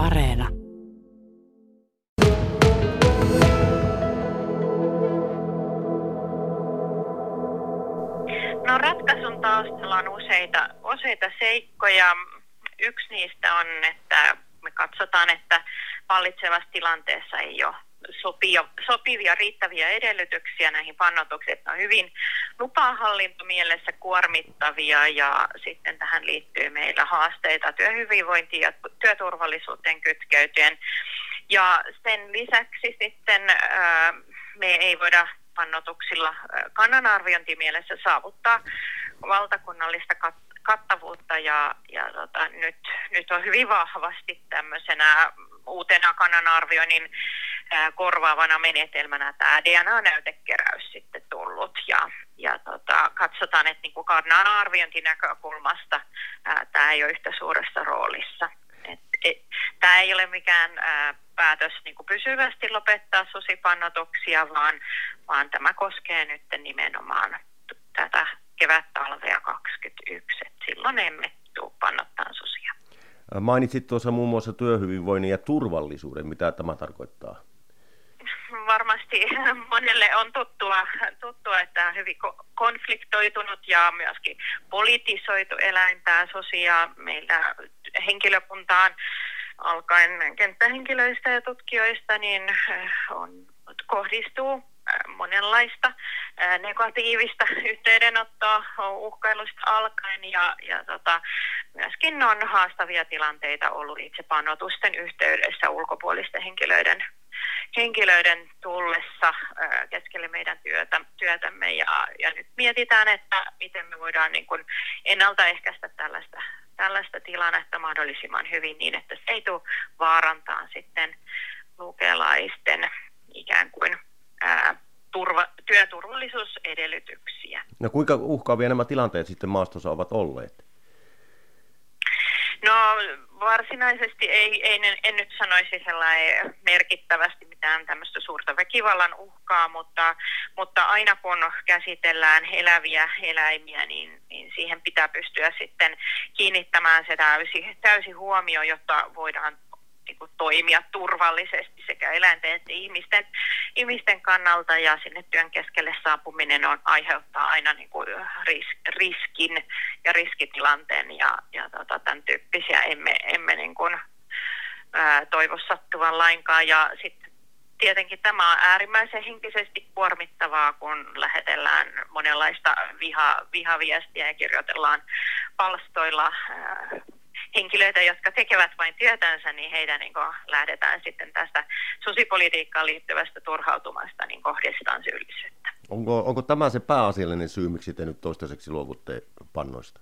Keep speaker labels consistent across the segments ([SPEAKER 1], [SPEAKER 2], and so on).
[SPEAKER 1] Areena.
[SPEAKER 2] No ratkaisun taustalla on useita, useita seikkoja. Yksi niistä on, että me katsotaan, että vallitsevassa tilanteessa ei ole sopivia riittäviä edellytyksiä näihin pannotuksiin. Ne on hyvin lupahallintomielessä kuormittavia ja sitten tähän liittyy meillä haasteita työhyvinvointiin ja työturvallisuuteen kytkeytyen. Ja sen lisäksi sitten me ei voida pannotuksilla kannanarviointimielessä saavuttaa valtakunnallista kat- kattavuutta ja, ja tota, nyt, nyt on hyvin vahvasti tämmöisenä uutena kannanarvioinnin korvaavana menetelmänä tämä DNA-näytekeräys sitten tullut ja, ja tota, katsotaan, että niin kannan arviointinäkökulmasta tämä ei ole yhtä suuressa roolissa. Et, et, tämä ei ole mikään ää, päätös niin kuin pysyvästi lopettaa susipannotuksia, vaan, vaan tämä koskee nyt nimenomaan tätä kevät-talvea 21. Et silloin emme tule pannottaan susia.
[SPEAKER 3] Mainitsit tuossa muun muassa työhyvinvoinnin ja turvallisuuden. Mitä tämä tarkoittaa?
[SPEAKER 2] Varmasti monelle on tuttua, tuttua että on hyvin konfliktoitunut ja myöskin politisoitu eläin tämä sosia. Meillä henkilökuntaan alkaen kenttähenkilöistä ja tutkijoista niin on, kohdistuu monenlaista negatiivista yhteydenottoa uhkailusta alkaen ja, ja tota, myöskin on haastavia tilanteita ollut itse panotusten yhteydessä ulkopuolisten henkilöiden henkilöiden tullessa keskelle meidän työtä, työtämme ja, ja nyt mietitään, että miten me voidaan niin kuin ennaltaehkäistä tällaista, tällaista tilannetta mahdollisimman hyvin niin, että se ei tule vaarantaa sitten lukelaisten ikään kuin ää, turva, työturvallisuusedellytyksiä.
[SPEAKER 3] No kuinka uhkaavia nämä tilanteet sitten maastossa ovat olleet?
[SPEAKER 2] No varsinaisesti ei, ei en, en nyt sanoisi sellainen merkittävästi mitään tämmöistä suurta väkivallan uhkaa, mutta, mutta aina kun käsitellään eläviä eläimiä, niin, niin siihen pitää pystyä sitten kiinnittämään se täysi, täysi huomio, jotta voidaan niin toimia turvallisesti sekä eläinten että ihmisten, ihmisten kannalta. Ja sinne työn keskelle saapuminen on, aiheuttaa aina niin kuin ris, riskin ja riskitilanteen ja, ja tota, tämän tyyppisiä emme, emme niin kuin, toivo sattuvan lainkaan. Ja sitten tietenkin tämä on äärimmäisen henkisesti kuormittavaa, kun lähetellään monenlaista viha, vihaviestiä ja kirjoitellaan palstoilla ää, henkilöitä, jotka tekevät vain työtänsä, niin heitä niin lähdetään sitten tästä susipolitiikkaan liittyvästä turhautumasta niin kohdistaan syyllisyyttä.
[SPEAKER 3] Onko, onko tämä se pääasiallinen syy, miksi te nyt toistaiseksi luovutte pannoista?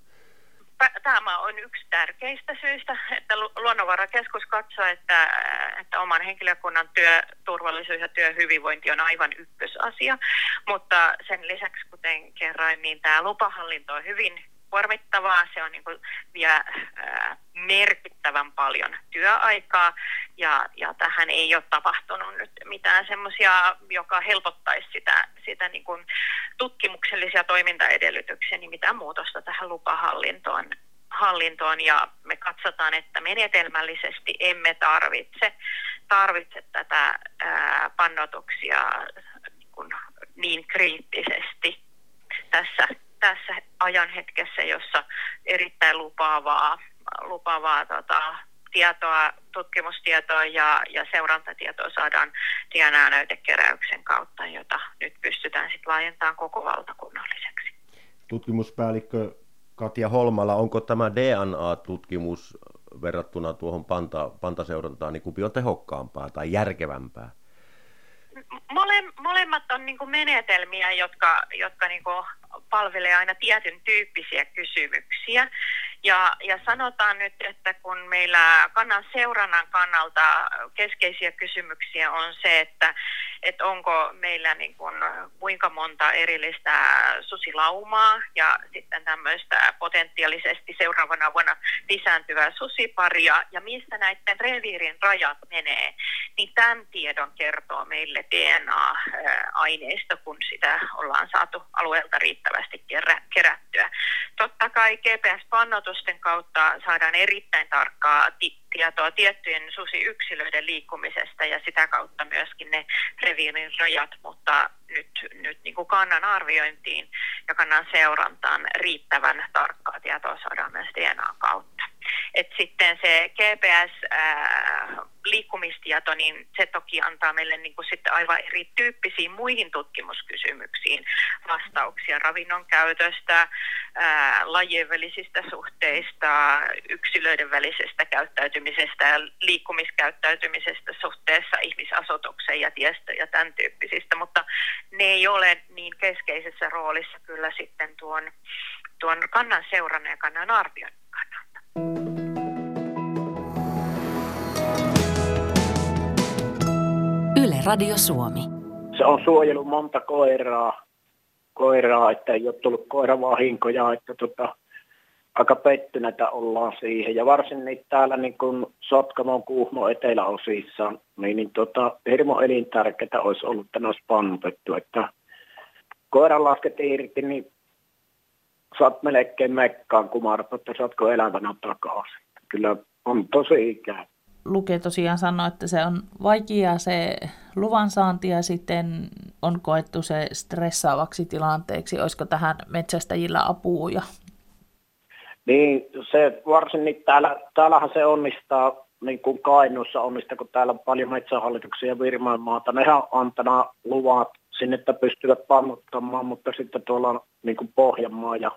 [SPEAKER 2] Tämä on yksi tärkeistä syistä, että Luonnonvarakeskus katsoo, että, että oman henkilökunnan työturvallisuus ja työhyvinvointi on aivan ykkösasia, mutta sen lisäksi, kuten kerroin, niin tämä lupahallinto on hyvin kuormittavaa, se on niin kuin vie ää, merkittävän paljon työaikaa. Ja, ja tähän ei ole tapahtunut nyt mitään semmoisia, joka niin kuin tutkimuksellisia toimintaedellytyksiä, niin mitään muutosta tähän lupahallintoon hallintoon. Ja me katsotaan, että menetelmällisesti emme tarvitse, tarvitse tätä ää, pannotuksia niin, niin kriittisesti tässä tässä ajan hetkessä, jossa erittäin lupaavaa, lupaavaa tota, tietoa, tutkimustietoa ja, ja seurantatietoa saadaan DNA-näytekeräyksen kautta, jota nyt pystytään sitten laajentamaan koko valtakunnalliseksi.
[SPEAKER 3] Tutkimuspäällikkö Katja Holmala, onko tämä DNA-tutkimus verrattuna tuohon panta, pantaseurantaan, niin kumpi on tehokkaampaa tai järkevämpää?
[SPEAKER 2] Mole, molemmat on niin menetelmiä, jotka, jotka niin palvelee aina tietyn tyyppisiä kysymyksiä. Ja, ja sanotaan nyt, että kun meillä kannan seurannan kannalta keskeisiä kysymyksiä on se, että, että onko meillä niin kuin, kuinka monta erillistä susilaumaa ja sitten tämmöistä potentiaalisesti seuraavana vuonna lisääntyvää susiparia ja mistä näiden reviirin rajat menee, niin tämän tiedon kertoo meille DNA-aineisto, kun sitä ollaan saatu alueelta riittävästi kerättyä. Totta kai GPS-pannotusten kautta saadaan erittäin tarkkaa tietoa tiettyjen susiyksilöiden liikkumisesta ja sitä kautta myöskin ne reviirin rajat, mutta nyt, nyt niin kuin kannan arviointiin ja kannan seurantaan riittävän tarkkaa tietoa saadaan myös DNA kautta. Et sitten se GPS-liikkumistieto, niin se toki antaa meille niin kuin sitten aivan erityyppisiin muihin tutkimuskysymyksiin vastauksia ravinnon käytöstä, ää, lajien välisistä suhteista, yksilöiden välisestä käyttäytymisestä ja liikkumiskäyttäytymisestä suhteessa ihmisasutukseen ja tiestö ja tämän tyyppisistä, mutta ne ei ole niin keskeisessä roolissa kyllä sitten tuon, tuon kannan seurannan ja kannan arvion kannalta.
[SPEAKER 1] Yle Radio Suomi.
[SPEAKER 4] Se on suojellut monta koiraa, koiraa että ei ole tullut koiravahinkoja, että tota, aika pettyneitä ollaan siihen. Ja varsinkin täällä niin kun Sotkamon Kuhmo eteläosissa, niin, niin tota, hirmo elintärkeää olisi ollut, että ne olisi pannutettu. Että koiran lasket irti, niin saat melkein mekkaan kumarta, että saatko elävänä takaisin. Kyllä on tosi ikävä.
[SPEAKER 5] Luke tosiaan sanoi, että se on vaikeaa se luvan saanti ja sitten on koettu se stressaavaksi tilanteeksi. Olisiko tähän metsästäjillä apua?
[SPEAKER 4] Niin, se varsinkin täällä, täällähän se onnistaa, niin kuin Kainuussa onnistaa, kun täällä on paljon metsähallituksia ja Virmaanmaata. Nehän antanut luvat sinne, että pystyvät pannuttamaan, mutta sitten tuolla niin kuin Pohjanmaa ja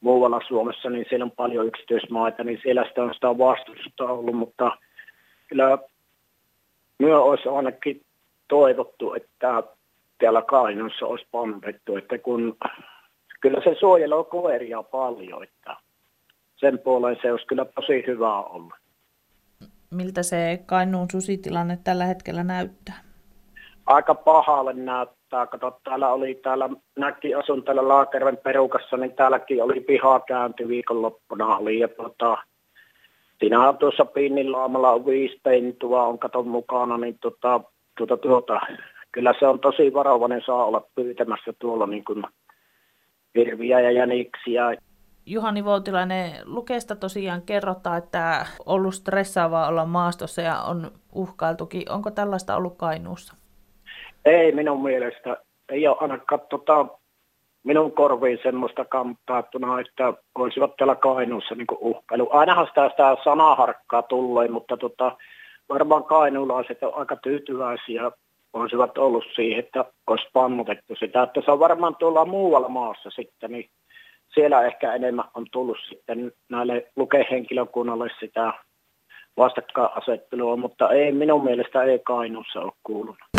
[SPEAKER 4] muualla Suomessa, niin siellä on paljon yksityismaita, niin siellä sitä on sitä vastustusta ollut, mutta kyllä myö olisi ainakin toivottu, että täällä Kainuussa olisi pannutettu, että kun kyllä se suojelee koiria paljon, että sen puoleen se olisi kyllä tosi hyvä olla.
[SPEAKER 5] Miltä se Kainuun susitilanne tällä hetkellä näyttää?
[SPEAKER 4] Aika pahalle näyttää. Kato, täällä oli, täällä näki asun täällä Laakerven perukassa, niin täälläkin oli pihakäynti viikonloppuna. Oli, ja tota, siinä on tuossa Pinnilaamalla on viisi pentua, on katon mukana, niin tota, tuota, tuota, kyllä se on tosi varovainen saa olla pyytämässä tuolla niin kuin hirviä ja jäniksiä.
[SPEAKER 5] Juhani Voutilainen, Lukeesta tosiaan kerrotaan, että ollut stressaavaa olla maastossa ja on uhkailtukin. Onko tällaista ollut Kainuussa?
[SPEAKER 4] Ei minun mielestä. Ei ole ainakaan tota, minun korviin semmoista kampaattuna, että olisivat täällä Kainuussa niin uhkailu. Ainahan sitä, sitä sanaharkkaa tulee, mutta tota, varmaan kainuulaiset on aika tyytyväisiä olisivat ollut siihen, että olisi pannutettu sitä. Että se on varmaan tuolla muualla maassa sitten, niin siellä ehkä enemmän on tullut sitten näille lukehenkilökunnalle sitä vastakkainasettelua, mutta ei minun mielestä ei Kainuussa ole kuulunut.